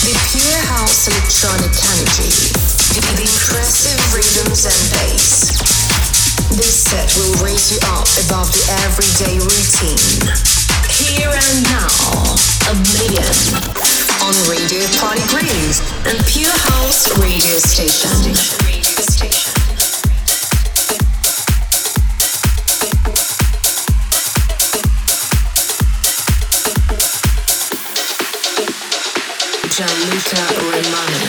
The pure house electronic energy the impressive rhythms and bass. This set will raise you up above the everyday routine. Here and now, Oblivion on Radio Party Groove and Pure House. Radio Station. Gianluca Romano.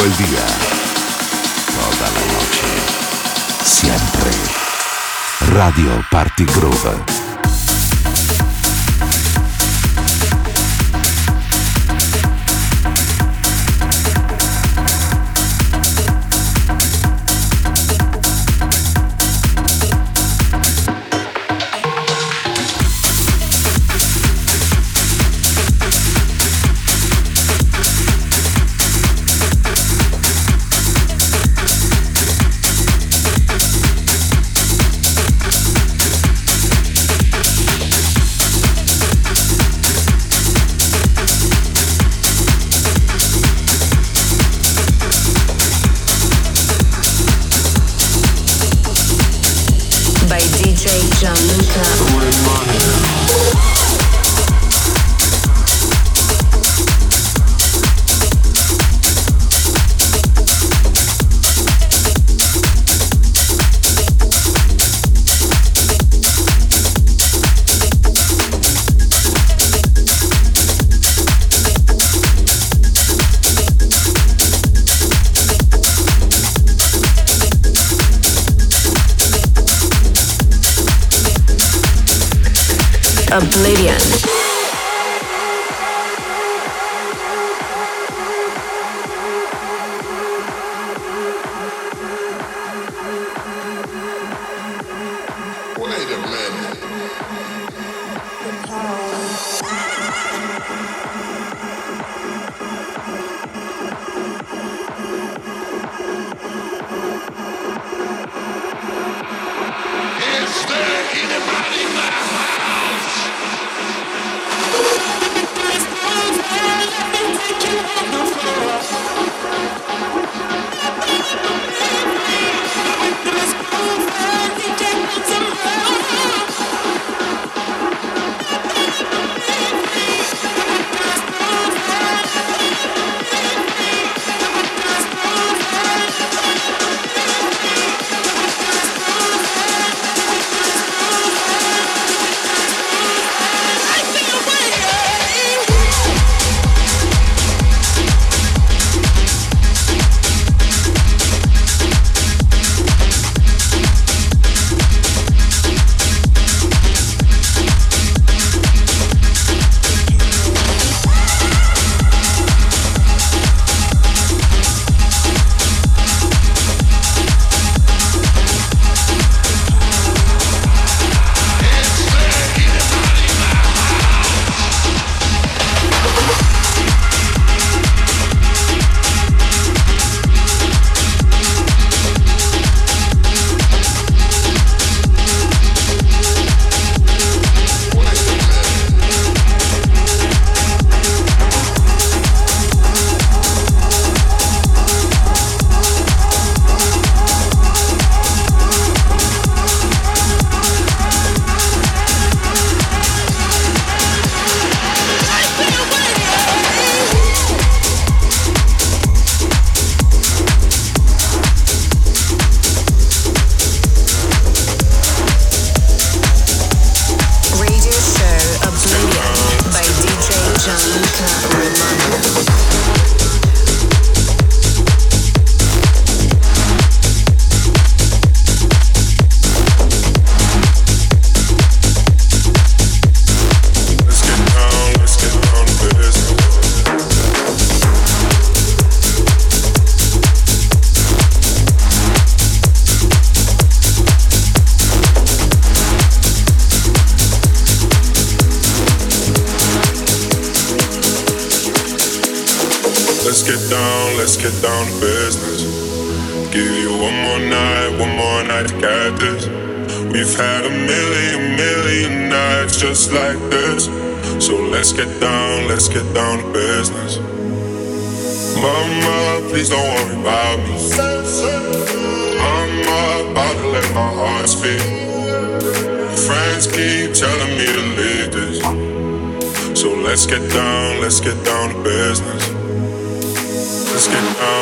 Todo el día, toda la noche, siempre. Radio Party Groove.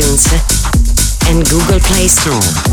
iTunes and Google Play Store.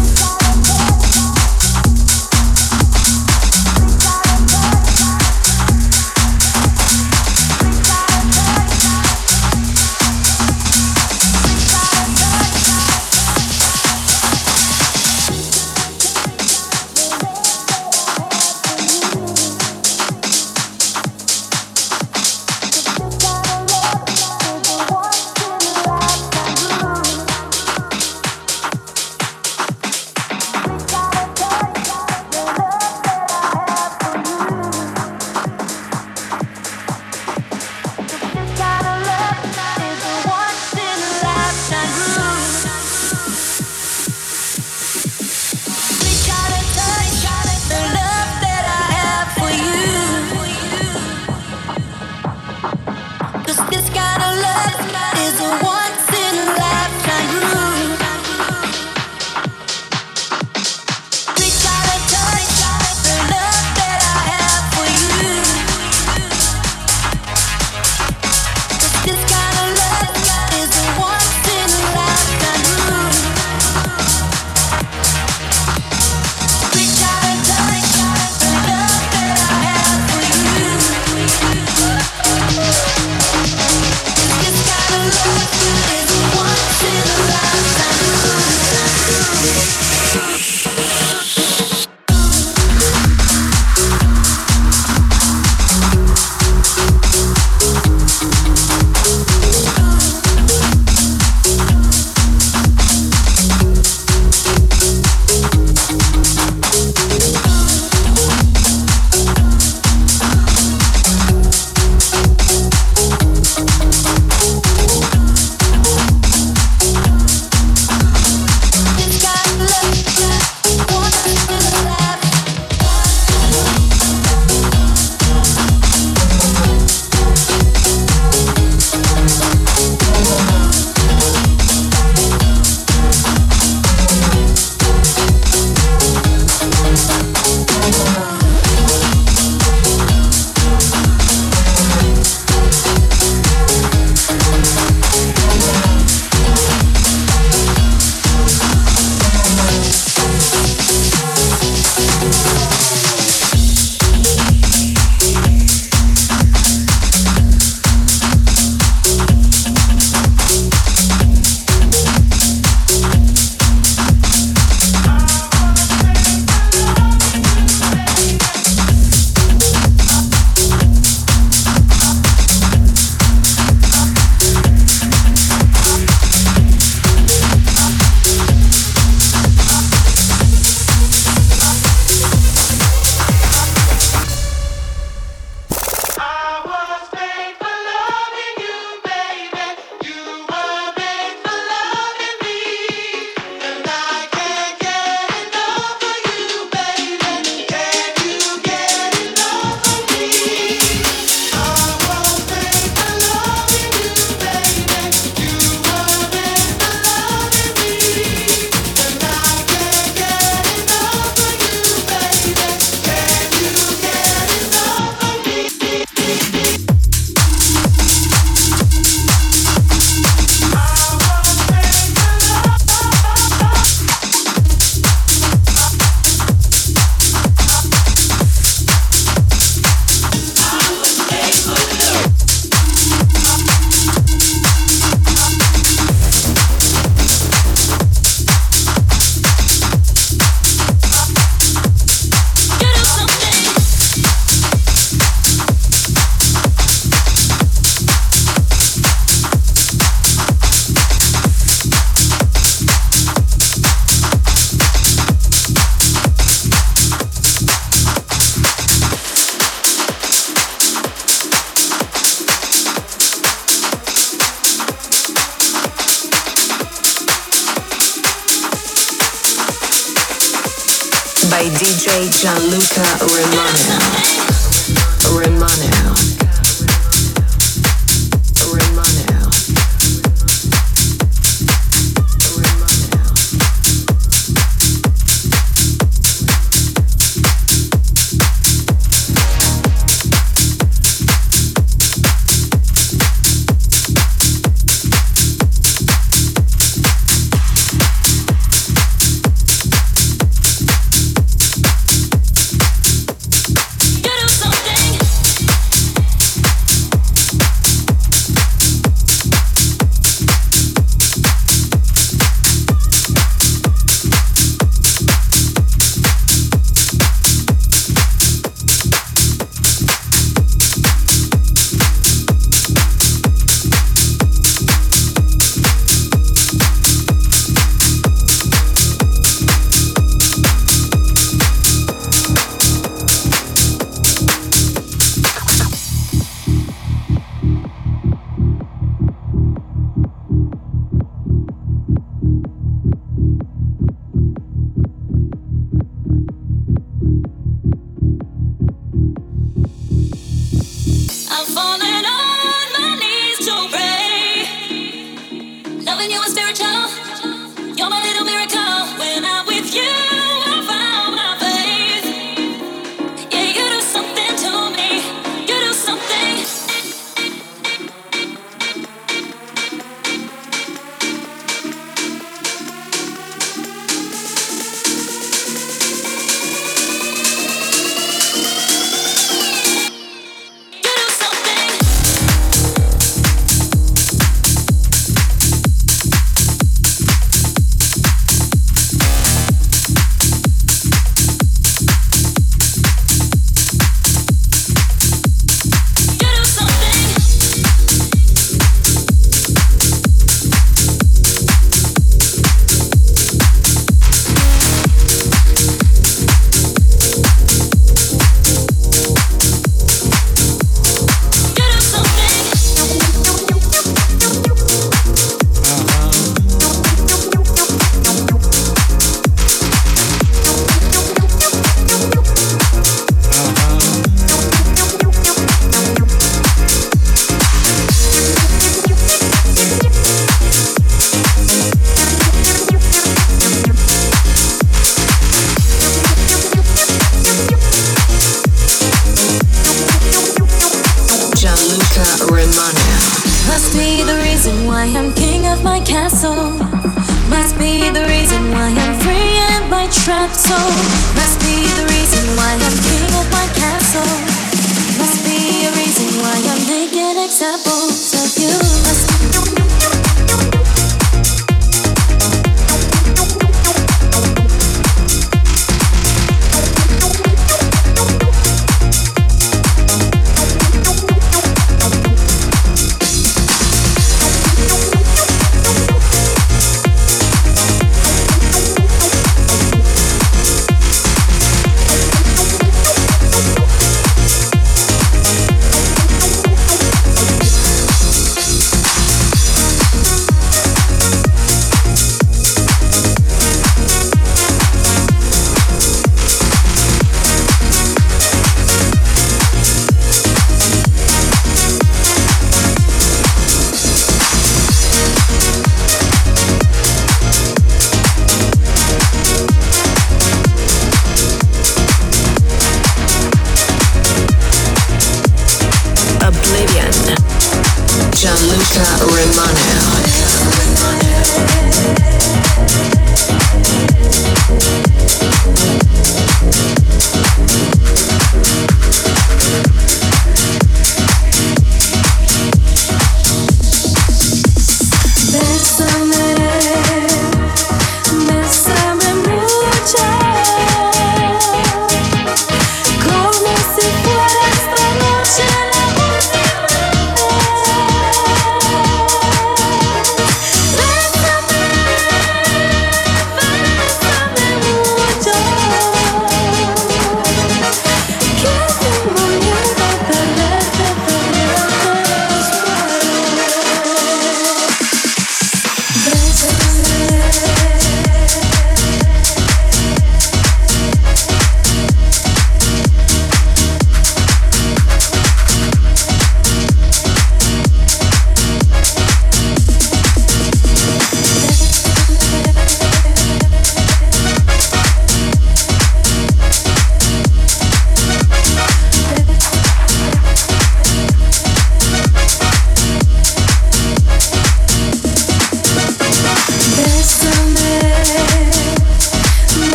DJ Gianluca Romano. Romano.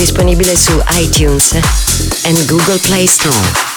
Disponibile su iTunes e Google Play Store.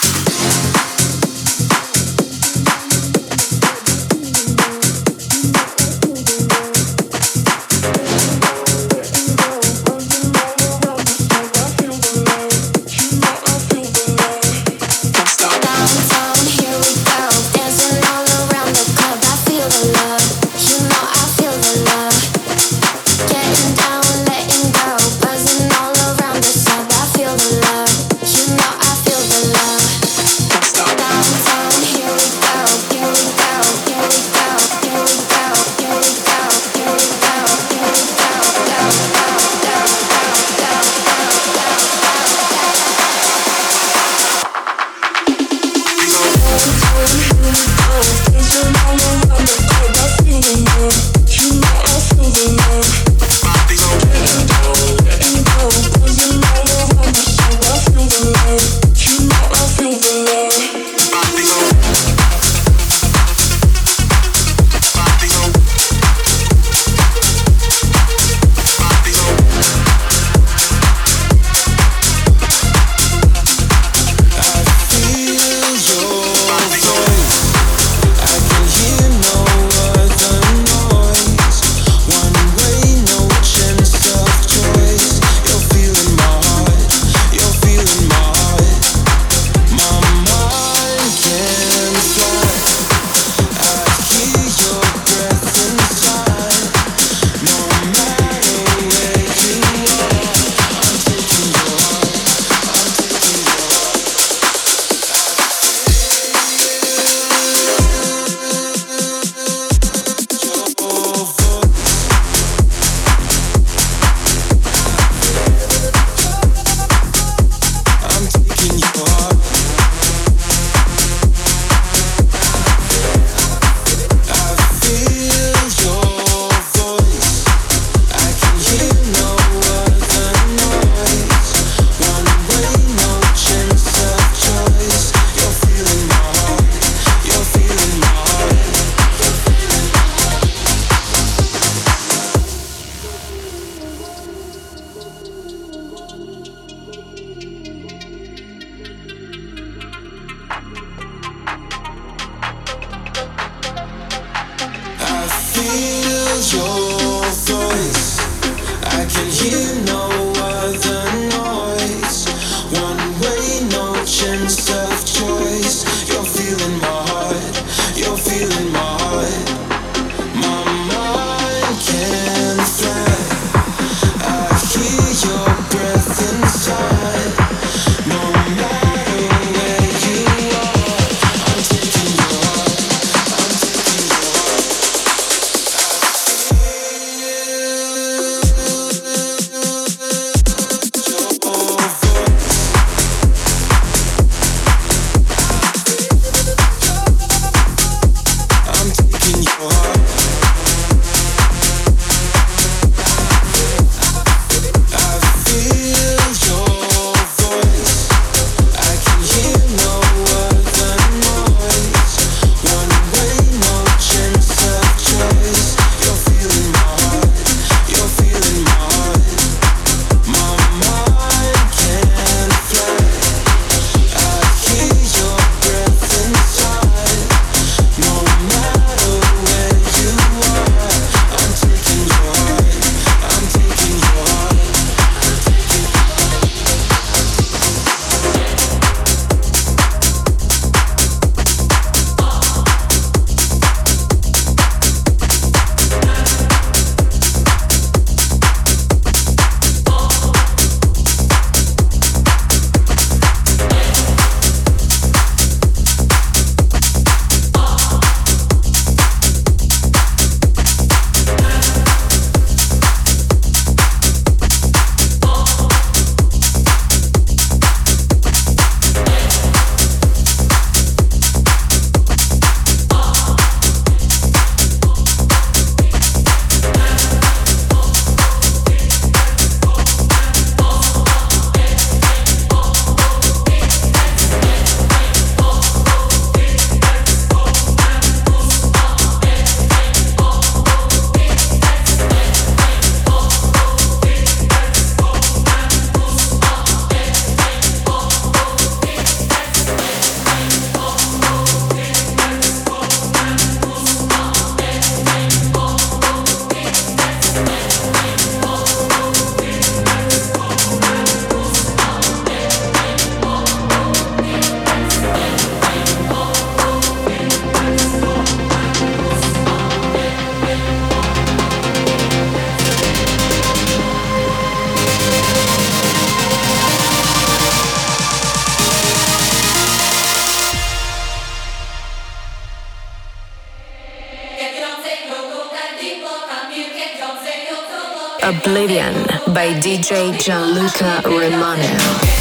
DJ Gianluca Romano.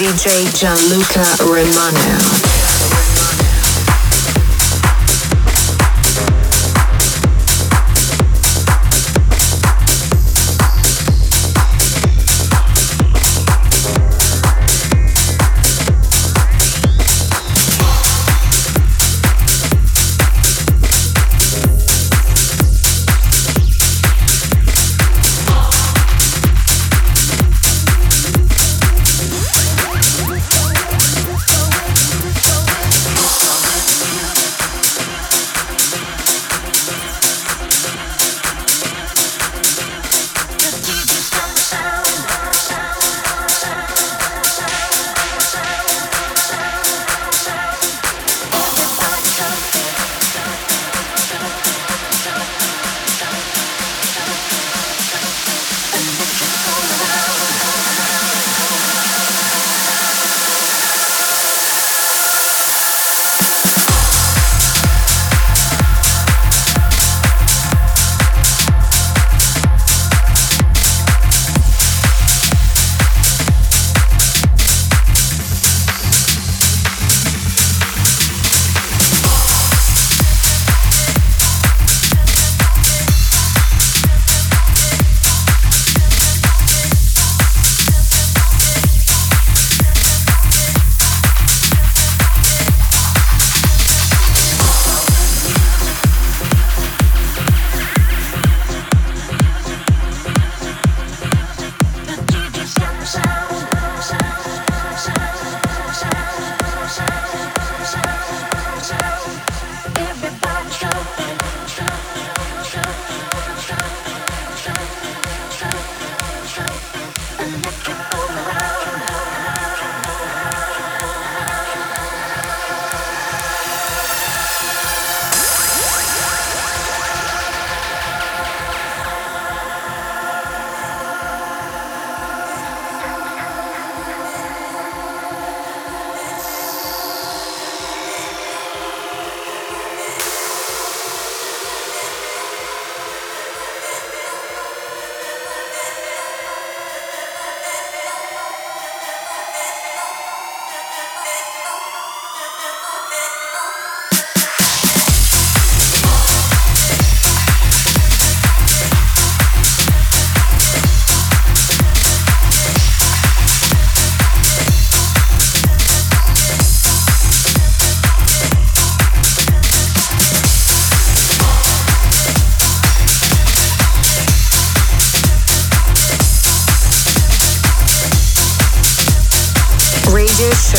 DJ Gianluca Romano.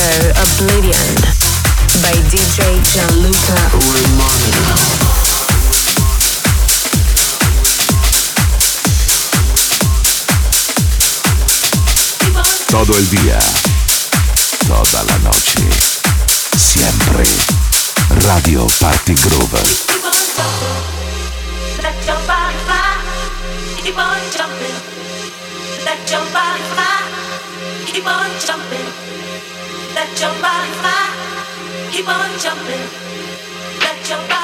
Oblivion by DJ Gianluca Romano. Todo el día, toda la noche, siempre. Radio Party Grover. Let your body fly, keep on jumping. Let your body fly, keep on jumping. Jump body fly, keep on jumping, let your body.